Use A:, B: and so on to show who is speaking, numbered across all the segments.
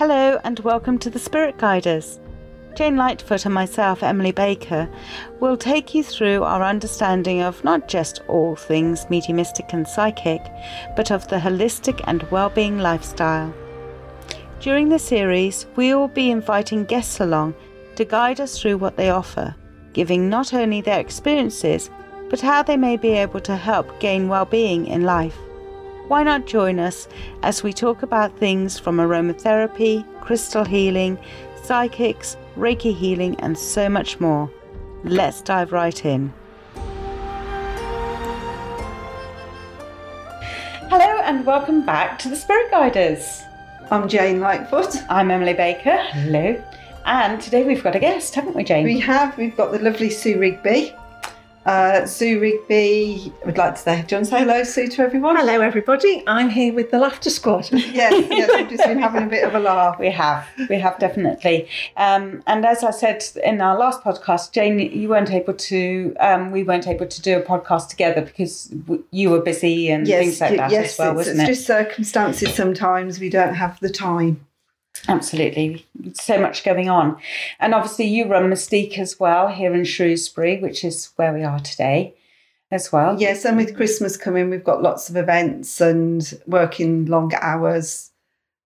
A: Hello and welcome to the Spirit Guiders. Jane Lightfoot and myself, Emily Baker, will take you through our understanding of not just all things mediumistic and psychic, but of the holistic and well-being lifestyle. During the series, we will be inviting guests along to guide us through what they offer, giving not only their experiences, but how they may be able to help gain well-being in life. Why not join us as we talk about things from aromatherapy, crystal healing, psychics, Reiki healing, and so much more. Let's dive right in. Hello, and welcome back to the Spirit Guiders.
B: I'm Jane Lightfoot.
A: I'm Emily Baker. Hello. And today we've got a guest, haven't we, Jane?
B: We have. We've got the lovely Sue Rigby. Uh, Sue Rigby would like to say, do you want to say hello, Sue, to everyone?
C: Hello, everybody. I'm here with the Laughter Squad.
B: yes, yes, we've just been having a bit of a laugh.
A: We have, we have definitely. Um, and as I said in our last podcast, Jane, you weren't able to, um, we weren't able to do a podcast together because you were busy and
B: yes,
A: things like that
B: yes,
A: as well,
B: it's,
A: wasn't
B: it's
A: it?
B: just circumstances sometimes we don't have the time.
A: Absolutely. So much going on. And obviously, you run Mystique as well here in Shrewsbury, which is where we are today as well.
B: Yes, and with Christmas coming, we've got lots of events and working long hours.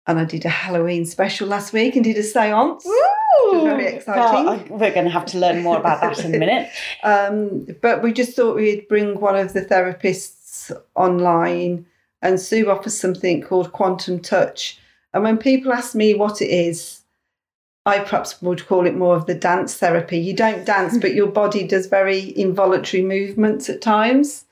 B: And I did a Halloween special last week and did a seance. Very exciting.
A: Well, we're going to have to learn more about that in a minute.
B: Um, but we just thought we'd bring one of the therapists online, and Sue offers something called Quantum Touch. And when people ask me what it is, I perhaps would call it more of the dance therapy. You don't dance, but your body does very involuntary movements at times.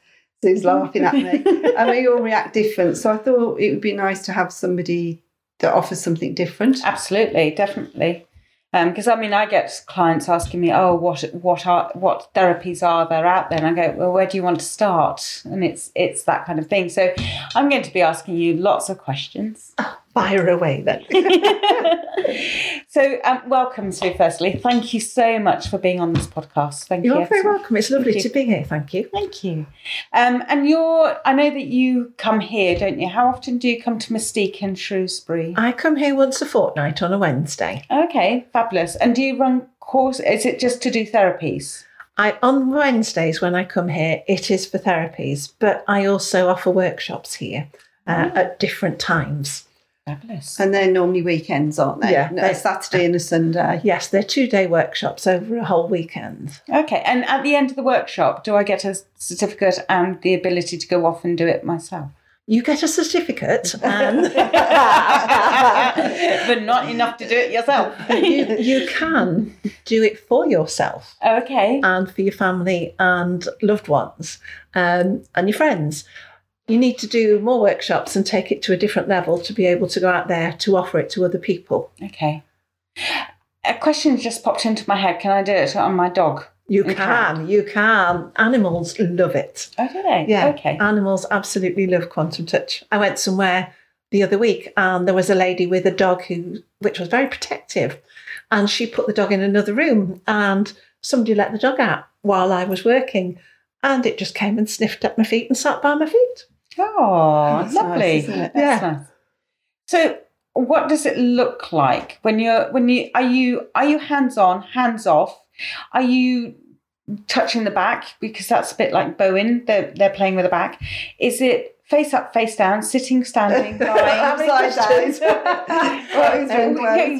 B: Sue's mm-hmm. laughing at me. and we all react different. So I thought it would be nice to have somebody that offers something different.
A: Absolutely, definitely. Um, because I mean, I get clients asking me, "Oh, what what are what therapies are there out there?" And I go, "Well, where do you want to start?" And it's it's that kind of thing. So I'm going to be asking you lots of questions.
C: Oh, Fire away then.
A: so, um, welcome, Sue. Firstly, thank you so much for being on this podcast. Thank you.
C: You're very welcome. It's lovely to be here. Thank you.
A: Thank you. Um, and you're, I know that you come here, don't you? How often do you come to Mystique in Shrewsbury?
C: I come here once a fortnight on a Wednesday.
A: Okay, fabulous. And do you run course? Is it just to do therapies?
C: I on Wednesdays when I come here, it is for therapies, but I also offer workshops here uh, at different times.
A: Fabulous.
B: And they're normally weekends, aren't they?
C: Yeah,
B: No, a Saturday and a Sunday.
C: Yes, they're two day workshops over a whole weekend.
A: Okay, and at the end of the workshop, do I get a certificate and the ability to go off and do it myself?
C: You get a certificate and
A: but not enough to do it yourself.
C: you, you can do it for yourself.
A: okay.
C: and for your family and loved ones um, and your friends. You need to do more workshops and take it to a different level to be able to go out there to offer it to other people.
A: Okay. A question just popped into my head. Can I do it on my dog?
C: You can, you can. Animals love it.
A: Oh, do they?
C: Yeah.
A: Okay.
C: Animals absolutely love quantum touch. I went somewhere the other week and there was a lady with a dog who which was very protective. And she put the dog in another room and somebody let the dog out while I was working. And it just came and sniffed at my feet and sat by my feet.
A: Oh,
B: That's
A: lovely.
B: nice, isn't it?
A: That's
C: Yeah.
A: nice. So, what does it look like when you're when you are you are you hands on, hands off? Are you touching the back because that's a bit like Bowen? They're they're playing with the back. Is it face up, face down, sitting, standing, lying?
B: Upside down. Clothes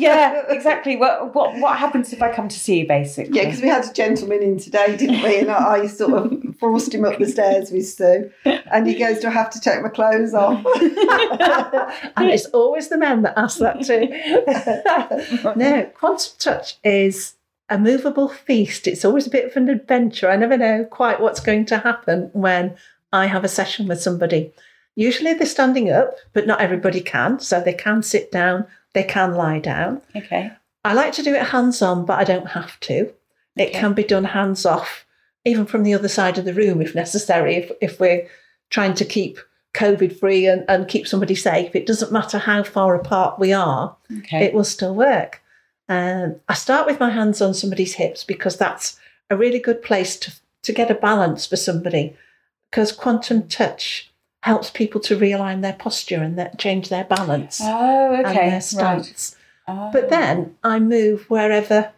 A: yeah, exactly. What what what happens if I come to see you, basically?
B: Yeah, because we had a gentleman in today, didn't we? And I, I sort of forced him up the stairs with Sue. And he goes, Do I have to take my clothes off?
C: and it's always the men that ask that too. no, quantum touch is a movable feast. It's always a bit of an adventure. I never know quite what's going to happen when I have a session with somebody. Usually they're standing up, but not everybody can. So they can sit down, they can lie down.
A: Okay.
C: I like to do it hands on, but I don't have to. It
A: Okay.
C: can be done hands off, even from the other side of the room if necessary, if, if we're trying to keep COVID free and, and keep somebody safe. It doesn't matter how far apart we are,
A: Okay.
C: it will still work. Um, I start with my hands on somebody's hips because that's a really good place to, to get a balance for somebody because quantum touch helps people to realign their posture and that change their balance
A: oh,
C: and
A: okay.
C: their
A: Right. Oh.
C: But then I move wherever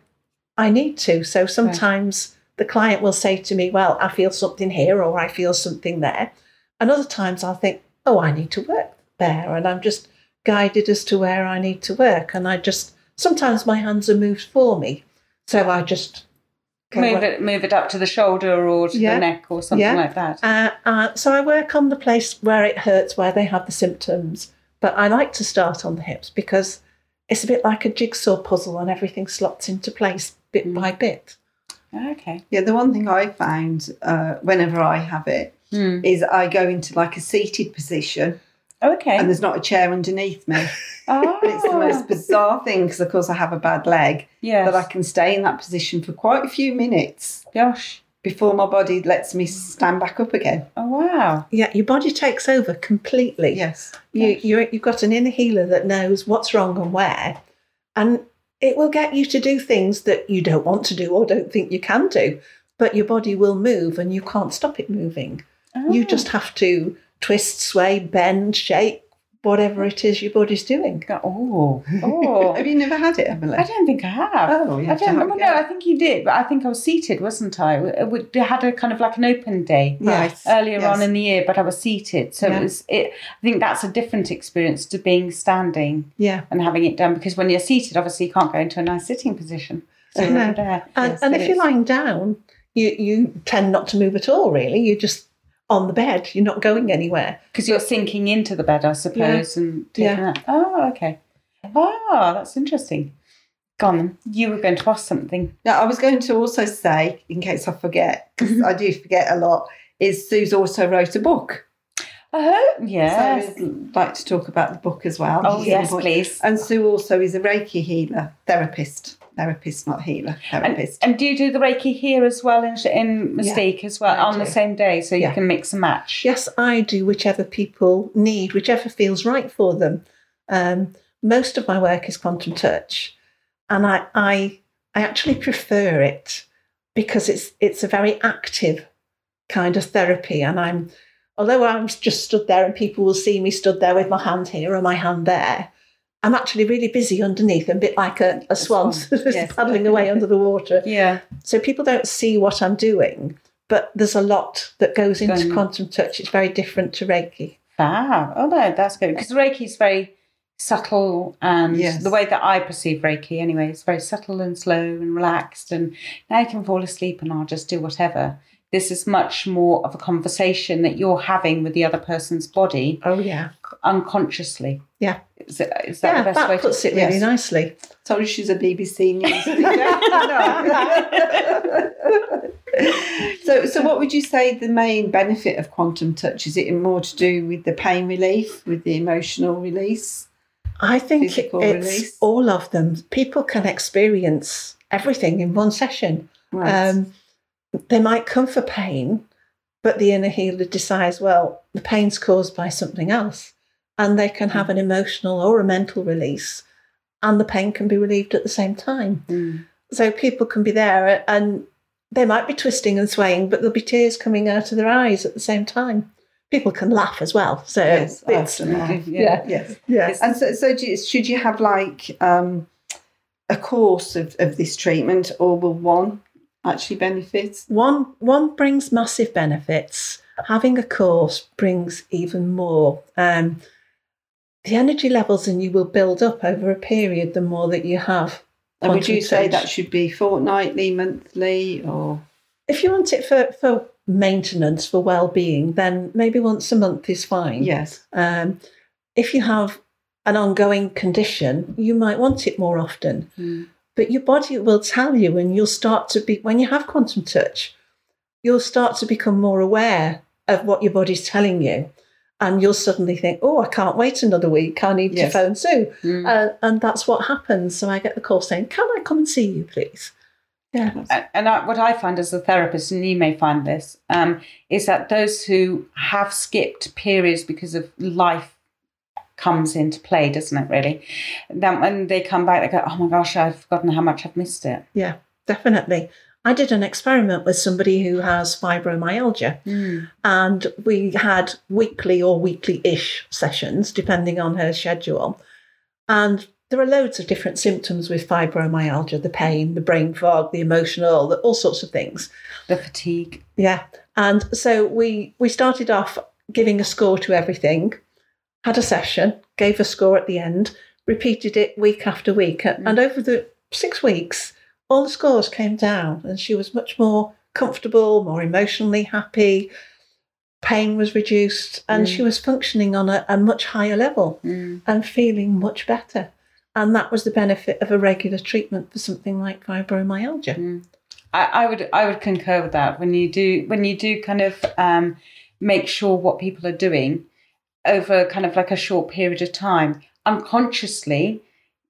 C: I need to. So sometimes the client will say to me, Well, I feel something here or I feel something there. And other times I'll think, Oh, I need to work there. And I'm just guided as to where I need to work. And I just, sometimes my hands are moved for me. So I just
A: move
C: where-
A: it, move it up to the shoulder or to
C: Yeah.
A: the neck or something
C: Yeah.
A: like that.
C: Uh, uh, so I work on the place where it hurts, where they have the symptoms. But I like to start on the hips because it's a bit like a jigsaw puzzle and everything slots into place bit
A: Mm.
C: by bit.
A: Okay.
B: Yeah, the one thing I found uh, whenever I have it
A: Hmm.
B: is I go into like a seated position Oh,
A: okay.
B: and there's not a chair underneath me.
A: oh,
B: And it's the most ah. bizarre thing because, of course, I have a bad leg
A: Yeah.
B: that I can stay in that position for quite a few minutes
A: Gosh.
B: before my body lets me stand back up again.
A: Oh wow.
C: Yeah, your body takes over completely.
B: Yes.
C: You, you're, you've got an inner healer that knows what's wrong and where, and it will get you to do things that you don't want to do or don't think you can do. But your body will move and you can't stop it moving. You
A: Oh.
C: just have to twist, sway, bend, shake, whatever it is your body's doing.
A: Oh. Oh.
B: Have you never had it, Emily?
A: I don't think I have.
B: Oh, you
A: I don't.
B: have
A: Well, no. I think you did, but I think I was seated, wasn't I? Uh, would- I had a kind of like an open day
B: Right.
A: earlier
B: Yes.
A: on in the year, but I was seated, so
B: Yeah.
A: it was. It. I think that's a different experience to being standing
C: Yeah.
A: and having it done because when you're seated, obviously you can't go into a nice sitting position. So
C: No.
A: there.
C: And,
B: Yes,
C: and if you're lying down, you, you tend not to move at all, really. You're just on the bed, you're not going anywhere.
A: because you're sinking into the bed, I suppose, and taking
C: Yeah.
A: that. Oh, okay. Oh, that's interesting. Go on, then. You were going to ask something.
B: Now, I was going to also say, in case I forget, because mm-hmm. I do forget a lot, is Sue's also wrote a book.
A: Oh, yes.
B: So I'd like to talk about the book as well.
A: oh, yes, please.
B: And Sue also is a Reiki healer, therapist. Therapist, not healer,
A: And,
B: therapist.
A: and do you do the Reiki here as well in, in Mystique as well
B: I
A: on the same day so you
C: Yeah.
A: can mix and match?
C: Yes, I do whichever people need, whichever feels right for them. Um, most of my work is quantum touch, and I, I I actually prefer it because it's it's a very active kind of therapy, and I'm although I'm just stood there and people will see me stood there with my hand here or my hand there. I'm actually really busy underneath, a bit like a, a swan,
B: yes.
C: paddling away under the water.
A: Yeah.
C: So people don't see what I'm doing, but there's a lot that goes into
A: Going-
C: quantum touch. It's very different to Reiki.
A: Wow. Oh, no, that's good. Because Reiki is very subtle and
B: Yes.
A: the way that I perceive Reiki anyway is very subtle and slow and relaxed. And now you can fall asleep and I'll just do whatever. This is much more of a conversation that you're having with the other person's body
C: Oh yeah,
A: unconsciously.
C: Yeah.
A: Is, it, is that
C: yeah,
A: the best way
C: that
A: to
C: puts it really
B: yes.
C: nicely.
B: Told you she's a BBC News so, so what would you say the main benefit of quantum touch? Is it more to do with the pain relief, with the emotional release?
C: I think
B: Physical
C: it's
B: release.
C: all of them. People can experience everything in one session.
B: Right.
C: Um, they might come for pain, but the inner healer decides, well, the pain's caused by something else. And they can have an emotional or a mental release, and the pain can be relieved at the same time.
A: Mm.
C: So people can be there and they might be twisting and swaying, but there'll be tears coming out of their eyes at the same time. People can laugh as well. So
B: yes, I
C: it's,
B: often laugh.
A: Yeah.
B: Yes.
C: yeah.
B: And so, so do you, should you have like um, a course of, of this treatment, or will one actually benefit?
C: One one brings massive benefits. Having a course brings even more. Um, the energy levels in you will build up over a period the more that you have.
B: And would you say that should be fortnightly, monthly, or
C: If you want it for, for maintenance, for well being, then maybe once a month is fine.
B: yes?
C: Um, if you have an ongoing condition, you might want it more often.
A: Mm.
C: But your body will tell you, and you'll start to be, when you have quantum touch, you'll start to become more aware of what your body's telling you. And you'll suddenly think, oh, I can't wait another week. I need
B: Yes.
C: to phone Sue.
A: Mm.
C: Uh, and that's what happens. So I get the call saying, can I come and see you, please? Yeah.
A: And- and I, what I find as a therapist, and you may find this, um, is that those who have skipped periods because of life comes into play, doesn't it? Really, then when they come back, they go, "Oh my gosh, I've forgotten how much I've missed it."
C: Yeah, definitely. I did an experiment with somebody who has fibromyalgia. Hmm. and we had weekly or weekly ish sessions depending on her schedule and there are loads of different symptoms with fibromyalgia the pain, the brain fog, the emotional, the, all sorts of things.
A: The fatigue.
C: Yeah. And so we, we started off giving a score to everything, had a session, gave a score at the end, repeated it week after week.
A: Mm.
C: And over the six weeks, all the scores came down and she was much more comfortable, more emotionally happy. Pain was reduced and
A: Mm.
C: she was functioning on a, a much higher level
A: Mm.
C: and feeling much better. And that was the benefit of a regular treatment for something like fibromyalgia.
A: Mm. I, I would I would concur with that. When you do when you do kind of um, make sure what people are doing over kind of like a short period of time, unconsciously,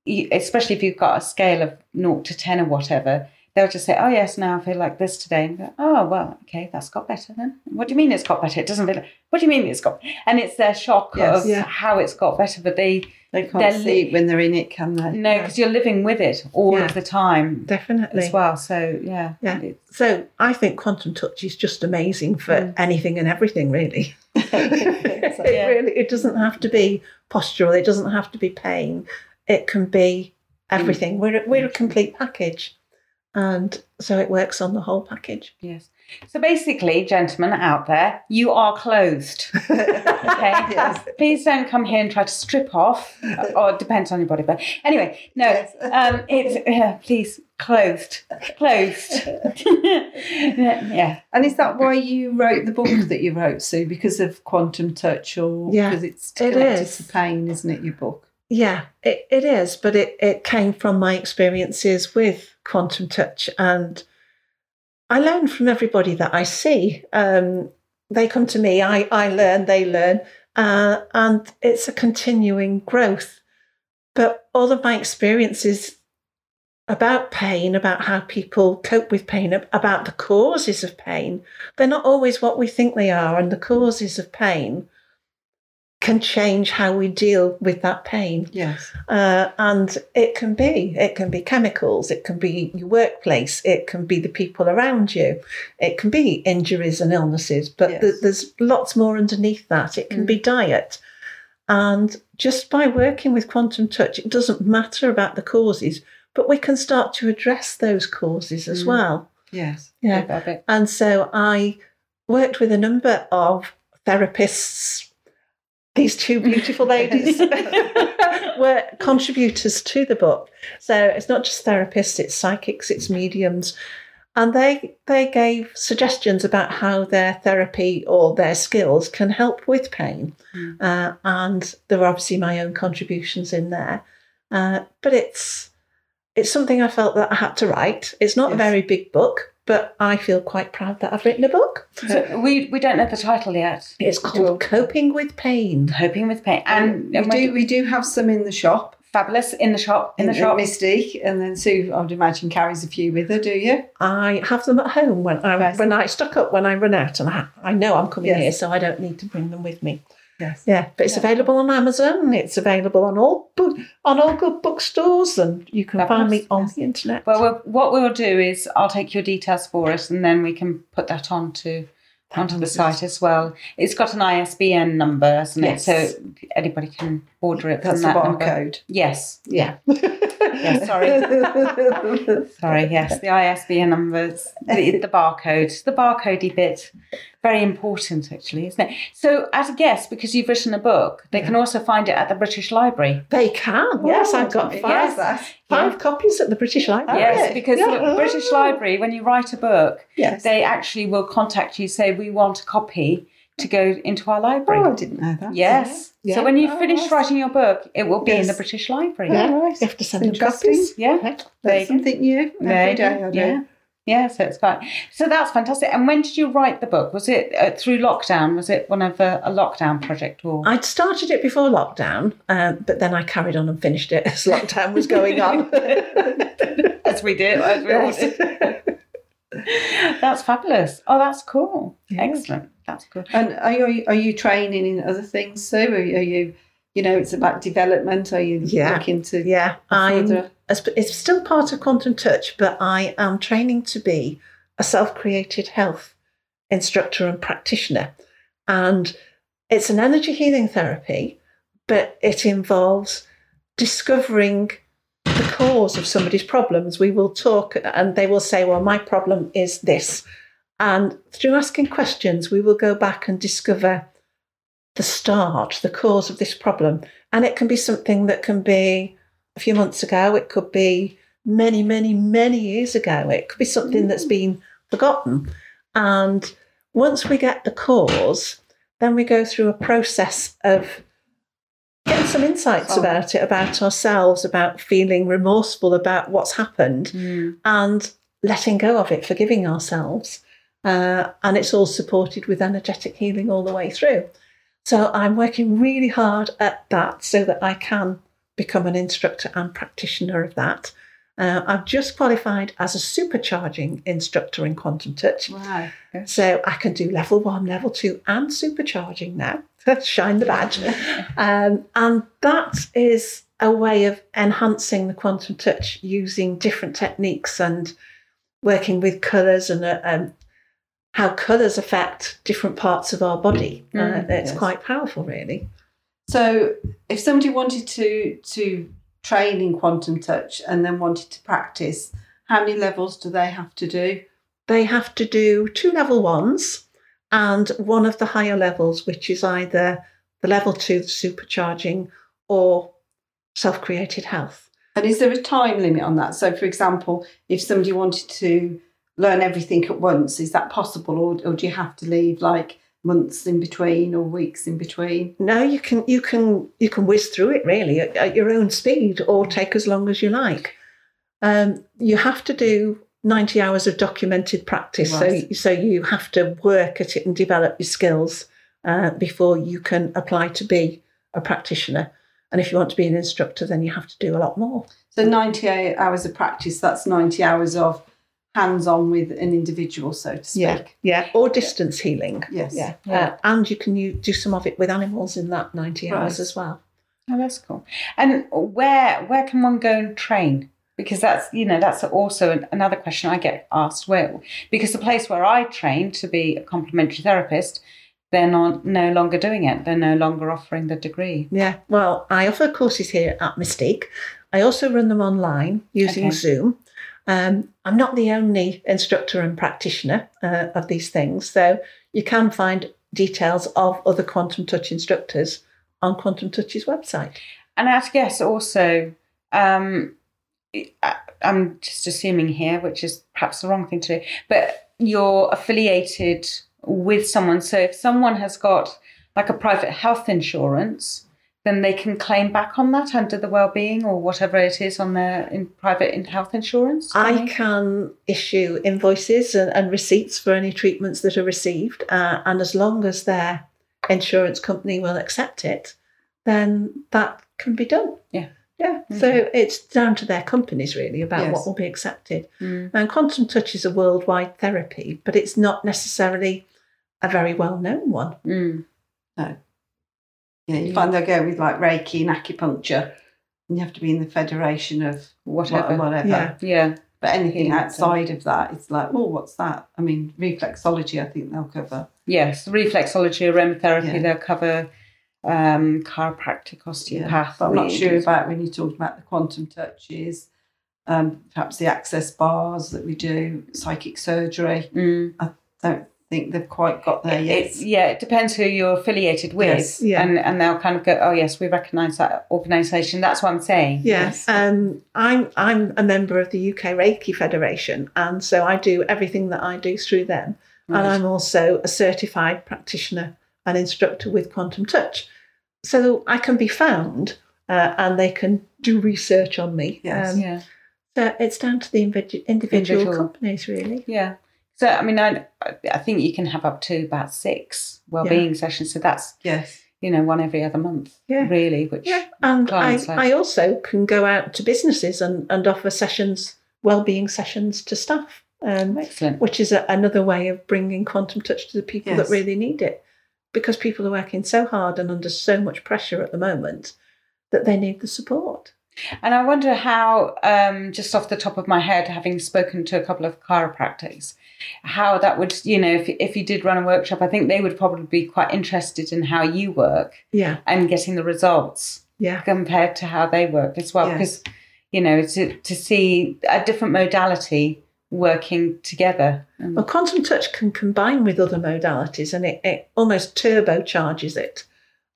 A: especially if you've got a scale of naught to ten or whatever, they'll just say, "Oh yes, now I feel like this today." And go, "Oh well, okay, that's got better then." What do you mean it's got better? It doesn't feel. What do you mean it's got? And it's their shock
B: Yes.
A: of
C: Yeah.
A: how it's got better, but they
B: They can't see
A: li-
B: when they're in it, can they?
A: no because you're living with it all
C: Yeah.
A: of the time
C: Definitely.
A: as well. So yeah,
C: Yeah. So I think quantum touch is just amazing for
A: Mm.
C: anything and everything, really. it really it doesn't have to be postural. It doesn't have to be pain. It can be everything. We're we're a complete package, and so it works on the whole package.
A: Yes. So basically, gentlemen out there, you are closed. Okay.
B: Yes.
A: Please don't come here and try to strip off, or it depends on your body. But anyway, no.
B: Yes.
A: Um, it's uh, please closed, closed. yeah.
B: And is that why you wrote the book that you wrote, Sue? Because of quantum touch, or
C: Yeah,
B: because it's
C: it
B: connected pain, isn't it? Your book.
C: Yeah, it, it is, but it, it came from my experiences with quantum touch. And I learn from everybody that I see. Um, they come to me, I, I learn, they learn, uh, and it's a continuing growth. But all of my experiences about pain, about how people cope with pain, about the causes of pain, they're not always what we think they are. And the causes of pain can change how we deal with that pain.
B: Yes.
C: Uh, and it can be it can be chemicals, it can be your workplace, it can be the people around you, it can be injuries and illnesses. But
B: Yes.
C: th- there's lots more underneath that. It can be diet, and just by working with quantum touch, it doesn't matter about the causes, but we can start to address those causes as
B: Mm.
C: well.
B: Yes.
C: Yeah.
A: Bit by bit.
C: And so I worked with a number of therapists. These two beautiful ladies were contributors to the book. So it's not just therapists, it's psychics, it's mediums. And they they gave suggestions about how their therapy or their skills can help with pain.
A: Mm.
C: Uh, and there are obviously my own contributions in there. Uh, but it's it's something I felt that I had to write. It's not a very big book, but I feel quite proud that I've written a book.
A: So we we don't know the title yet.
C: It's called Coping with Pain.
A: Coping with pain, and
B: we do we do have some in the shop.
A: fabulous in the shop. In the shop.
B: Misty, and then Sue, I would imagine carries a few with her. Do you?
C: I have them at home when I when I stock up when I run out, and I, I know I'm coming
B: Yes.
C: here, so I don't need to bring them with me.
B: Yes.
C: Yeah, but it's
A: Yeah.
C: available on Amazon. It's available on all book, on all good bookstores, and you can find me on
A: yes.
C: the internet.
A: Well, we'll, what we'll do is I'll take your details for us, and then we can put that onto onto the site as well. It's got an ISBN number, hasn't
B: Yes.
A: it? So anybody can order it
B: That's
A: from
B: the
A: that
B: barcode.
A: Yes.
C: yeah,
A: Yeah, sorry. Sorry, yes, the ISBN numbers, the, the barcode, the barcodey bit, very important actually, isn't it? So, as a guest, because you've written a book, they can also find it at the British Library.
C: they can. Yes, oh, I've got
B: Yes.
C: five
B: that.
C: five copies at the British Library.
A: yes, because
C: Yeah.
A: the British Library, when you write a book,
B: Yes.
A: they actually will contact you, say, we want a copy to go into our library.
B: oh, I didn't know that.
A: Yes.
C: Yeah.
A: So when you
B: Oh,
A: finish
B: yes.
A: writing your book, it will be in the British Library.
C: Yeah,
B: Oh, right.
C: you have to send them
B: Interesting.
C: copies.
A: Yeah.
C: Yeah.
A: There
B: That's
A: you
B: something new
A: There
B: every
A: you
B: day.
A: go.
B: I do.
A: Yeah. Yeah, so it's quite. So that's fantastic. And when did you write the book? Was it uh, through lockdown? Was it one of a, a lockdown project or?
C: I'd started it before lockdown, um, but then I carried on and finished it as lockdown was going on.
A: as we did, as we all
C: Yes.
A: did. That's fabulous. Oh, that's cool.
C: Yeah.
A: Excellent. That's good.
B: And are you are you training in other things, too? Are you, are you you know, it's about development. Are you
C: Yeah.
B: looking to
C: Yeah, I'm. It's still part of Quantum Touch, but I am training to be a self-created health instructor and practitioner, and it's an energy healing therapy, but it involves discovering the cause of somebody's problems. We will talk and they will say, Well, my problem is this. And through asking questions, we will go back and discover the start, the cause of this problem. And it can be something that can be a few months ago, it could be many, many, many years ago, it could be something that's been forgotten. And once we get the cause, then we go through a process of getting some insights oh. about it, about ourselves, about feeling remorseful about what's happened, mm. and letting go of it, forgiving ourselves. Uh, and it's all supported with energetic healing all the way through. So I'm working really hard at that so that I can become an instructor and practitioner of that. Uh, I've just qualified as a supercharging instructor in quantum touch.
B: Wow.
C: So I can do level one, level two, and supercharging now. Shine the badge. um, and that is a way of enhancing the quantum touch using different techniques and working with colours and, uh, um, how colours affect different parts of our body. Mm, uh, it's yes. quite powerful, really.
B: So, if somebody wanted to to train in quantum touch and then wanted to practice, how many levels do they have to do?
C: They have to do two level ones and one of the higher levels, which is either the level two supercharging or self created health.
B: And is there a time limit on that? So, for example, if somebody wanted to learn everything at once, is that possible, or, or do you have to leave like months in between or weeks in between?
C: No, you can you can you can whiz through it really at, at your own speed, or take as long as you like. Um, you have to do 90 hours of documented practice, right. so so you have to work at it and develop your skills uh, before you can apply to be a practitioner. And if you want to be an instructor, then you have to do a lot more.
B: So 98 hours of practice, that's 90 hours of hands on with an individual, so to speak.
C: Yeah, yeah. or distance healing.
B: Yes.
C: Yeah. yeah. Uh, and you can use, do some of it with animals in that 90 right. hours as well.
A: Oh, that's cool. And where where can one go and train? Because that's you know that's also another question I get asked. Where because the place where I train to be a complementary therapist, they're not no longer doing it. They're no longer offering the degree.
C: Yeah. Well, I offer courses here at Mystique. I also run them online using okay. Zoom. Um, I'm not the only instructor and practitioner uh, of these things, so you can find details of other Quantum Touch instructors on Quantum Touch's website.
A: And I guess also, um, I'm just assuming here, which is perhaps the wrong thing to do, but you're affiliated with someone. So if someone has got like a private health insurance, then they can claim back on that under the well-being or whatever it is on their in private in health insurance.
C: I can issue invoices and, and, receipts for any treatments that are received, uh, and as long as their insurance company will accept it, then that can be done.
A: Yeah.
C: Yeah, okay. so it's down to their companies really about yes. what will be accepted. Mm. And quantum touch is a worldwide therapy, but it's not necessarily a very well known one.
A: Mm.
B: No. Yeah, you find they go with like Reiki and acupuncture, and you have to be in the federation of whatever. Whatever.
A: Yeah. yeah.
B: But anything outside of that, it's like, oh, what's that? I mean, reflexology, I think they'll cover.
A: Yes, reflexology, aromatherapy, yeah. they'll cover um, chiropractic, osteopath.
B: Yeah, I'm not sure about when you talk about the quantum touches, um, perhaps the access bars that we do, psychic surgery.
A: Mm.
B: I don't think they've quite got there yet.
A: It, yeah, it depends who you're affiliated with. Yes, yeah. And, and they'll kind of go, oh, yes, we recognise that organisation. That's what I'm saying.
C: Yes. Um, I'm, I'm a member of the UK Reiki Federation, and so I do everything that I do through them. Right. And I'm also a certified practitioner and instructor with Quantum Touch. So I can be found uh, and they can do research on me.
A: Yes. Um, yeah.
C: So it's down to the individual, individual companies, really.
A: Yeah. So I mean, I I think you can have up to about six well-being yeah. sessions. So that's
B: yes,
A: you know, one every other month. Yeah, really. Which
C: yeah, and I like. I also can go out to businesses and and offer sessions, well-being sessions to staff. Um,
A: Excellent.
C: Which is a, another way of bringing quantum touch to the people yes. that really need it, because people are working so hard and under so much pressure at the moment that they need the support.
A: And I wonder how, um, just off the top of my head, having spoken to a couple of chiropractors, how that would, you know, if, if you did run a workshop, I think they would probably be quite interested in how you work
C: yeah.
A: and getting the results
C: Yeah.
A: compared to how they work as well.
B: Yes.
A: Because, you know, to, to see a different modality working together. And-
C: Well, quantum touch can combine with other modalities and it, it almost turbocharges it.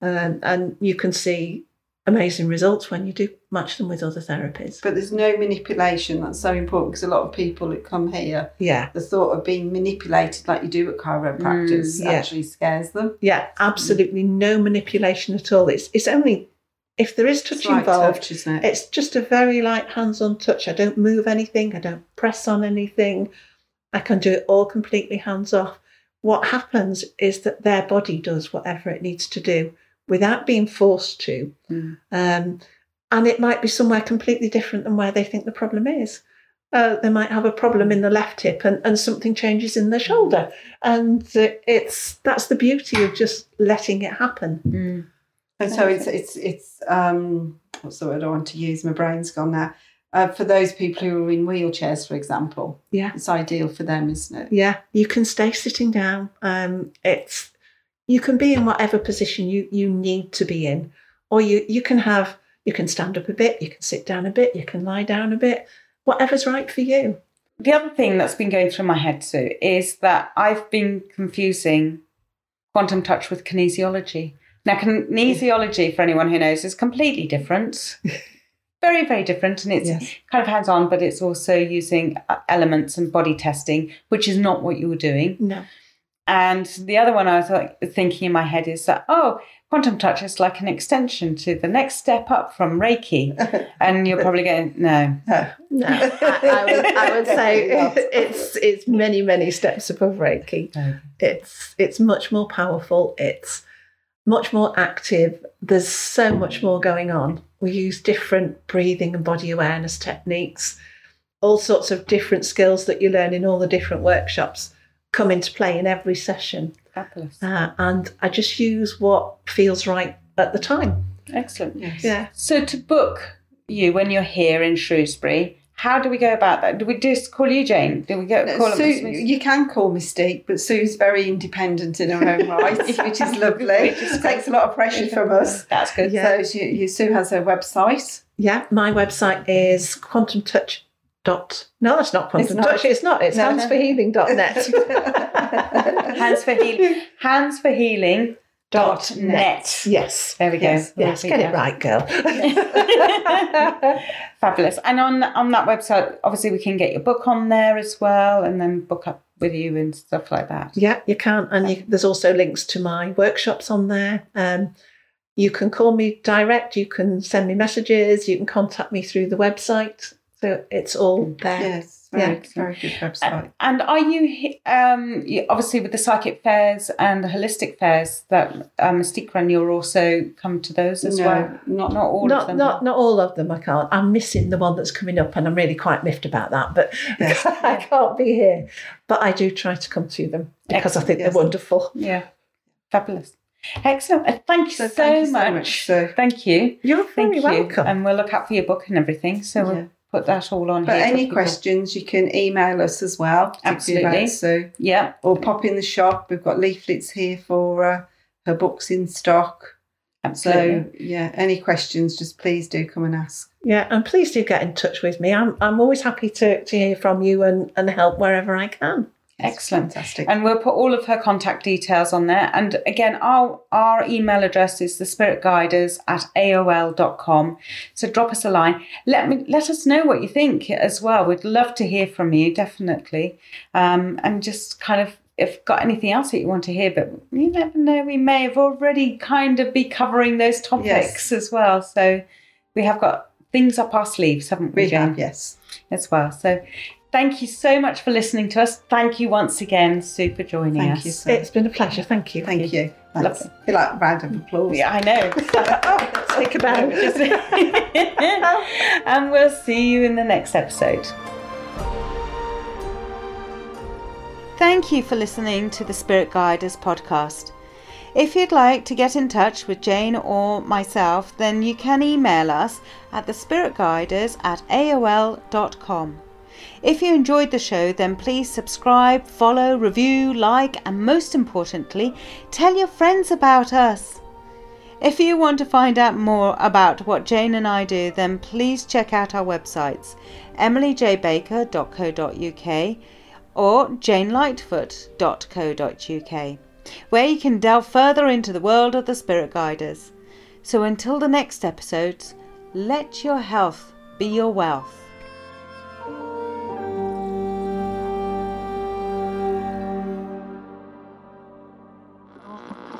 C: Um, and you can see amazing results when you do match them with other therapies.
B: But there's no manipulation. That's so important because a lot of people that come here,
C: Yeah.
B: the thought of being manipulated like you do at chiropractors
C: Mm, yeah.
B: actually scares them.
C: Yeah, absolutely no manipulation at all. It's it's only if there is touch
B: It's
C: involved,
B: touch, it?
C: it's just a very light hands-on touch. I don't move anything, I don't press on anything. I can do it all completely hands off. What happens is that their body does whatever it needs to do without being forced to.
A: Mm.
C: Um, and it might be somewhere completely different than where they think the problem is. Uh, they might have a problem in the left hip and, and something changes in the shoulder. And uh, it's that's the beauty of just letting it happen.
A: Mm.
B: And so it's it's it's um what's the word I want to use? My brain's gone now. Uh, for those people who are in wheelchairs, for example,
C: Yeah.
B: it's ideal for them, isn't it?
C: Yeah, you can stay sitting down. Um, it's you can be in whatever position you you need to be in, or you you can have you can stand up a bit, you can sit down a bit, you can lie down a bit, whatever's right for you.
A: The other thing that's been going through my head, too is that I've been confusing quantum touch with kinesiology. Now, kinesiology, for anyone who knows, is completely different. Very, very different. And it's
C: Yes.
A: kind of hands on, but it's also using uh, elements and body testing, which is not what you were doing.
C: No,
A: And the other one I was like, thinking in my head is that, oh, quantum touch is like an extension to the next step up from Reiki. And you're probably going, no.
C: no. I, I would, I would say it's it's many many steps above Reiki. It's it's much more powerful. It's much more active. There's so much more going on. We use different breathing and body awareness techniques. All sorts of different skills that you learn in all the different workshops come into play in every session.
A: Fabulous.
C: Uh, and I just use what feels right at the time.
A: Excellent.
B: Yes.
C: Yeah.
A: So to book you when you're here in Shrewsbury, how do we go about that? Do we just call you Jane? Do we go call
B: Sue,
A: Miss-
B: you can call Mystique, but Sue's very independent in her own right, which is lovely.
A: Which is
B: takes a lot of pressure from us.
A: That's good.
C: Yeah.
B: So she, Sue has her website.
C: Yeah, my website is quantumtouch. Dot, no, that's not quantum
B: It's not.
C: touch. It's not. It's
B: No.
C: handsforhealing.net.
A: Hands for healing. Hands for healing. Dot net.
C: yes.
A: There we go.
B: Yes.
C: Yes, get it right, girl.
A: Fabulous. And on on that website, obviously we can get your book on there as well, and then book up with you and stuff like that.
C: yeah, you can. And you, there's also links to my workshops on there. Um, you can call me direct. You can send me messages. You can contact me through the website. So it's all there.
B: yes, very,
C: Yeah.
B: very good website.
A: And are you um, you- obviously with the psychic fairs and the holistic fairs that um, Mystique run? You're also come to those as
B: no,
A: well.
B: not
A: Not all of them.
C: not, not all of them. I can't. I'm missing the one that's coming up, and I'm really quite miffed about that. But I can't be here. But I do try to come to them because I think
B: Yes.
C: they're wonderful.
A: Yeah, fabulous. Excellent. Thank you so,
B: So thank you so
A: much.
B: much, Sue.
A: Thank you.
C: You're
A: Thank
C: very
A: you.
C: welcome.
A: And we'll look out for your book and everything. So
B: Yeah.
A: we'll put that all on
B: But
A: here. for
B: any questions, you can email us as well.
A: Absolutely.
B: About Sue.
A: Yeah.
B: Or pop in the shop. We've got leaflets here for uh, her books in stock.
A: Absolutely.
B: So, yeah, any questions, just please do come and ask.
C: Yeah, and please do get in touch with me. I'm I'm always happy to, to hear from you and, and help wherever I can.
A: Excellent.
B: Fantastic.
A: And we'll put all of her contact details on there. And again, our our email address is the spiritguiders at AOL.com. So drop us a line. Let me let us know what you think as well. We'd love to hear from you, definitely. Um, and just kind of if got anything else that you want to hear, but you never know, we may have already kind of be covering those topics
B: Yes.
A: as well. So we have got things up our sleeves, haven't we,
B: we
A: Jane?
B: have, yes.
A: as well. So thank you so much for listening to us. Thank you once again, Sue, for joining
B: Thank
A: us.
B: you, Sue.
C: It's been a pleasure. Thank you.
B: Thank you. Thanks.
A: Lovely.
B: feel like a round of applause.
A: Yeah, I know.
C: Take a bow.
A: and we'll see you in the next episode. Thank you for listening to the Spirit Guiders podcast. If you'd like to get in touch with Jane or myself, then you can email us at thespiritguiders at aol.com. If you enjoyed the show, then please subscribe, follow, review, like, and most importantly, tell your friends about us. If you want to find out more about what Jane and I do, then please check out our websites emilyjbaker.co.uk or janelightfoot.co.uk, where you can delve further into the world of the spirit guiders. So until the next episodes, let your health be your wealth.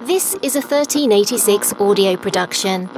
D: This is a 1386 audio production.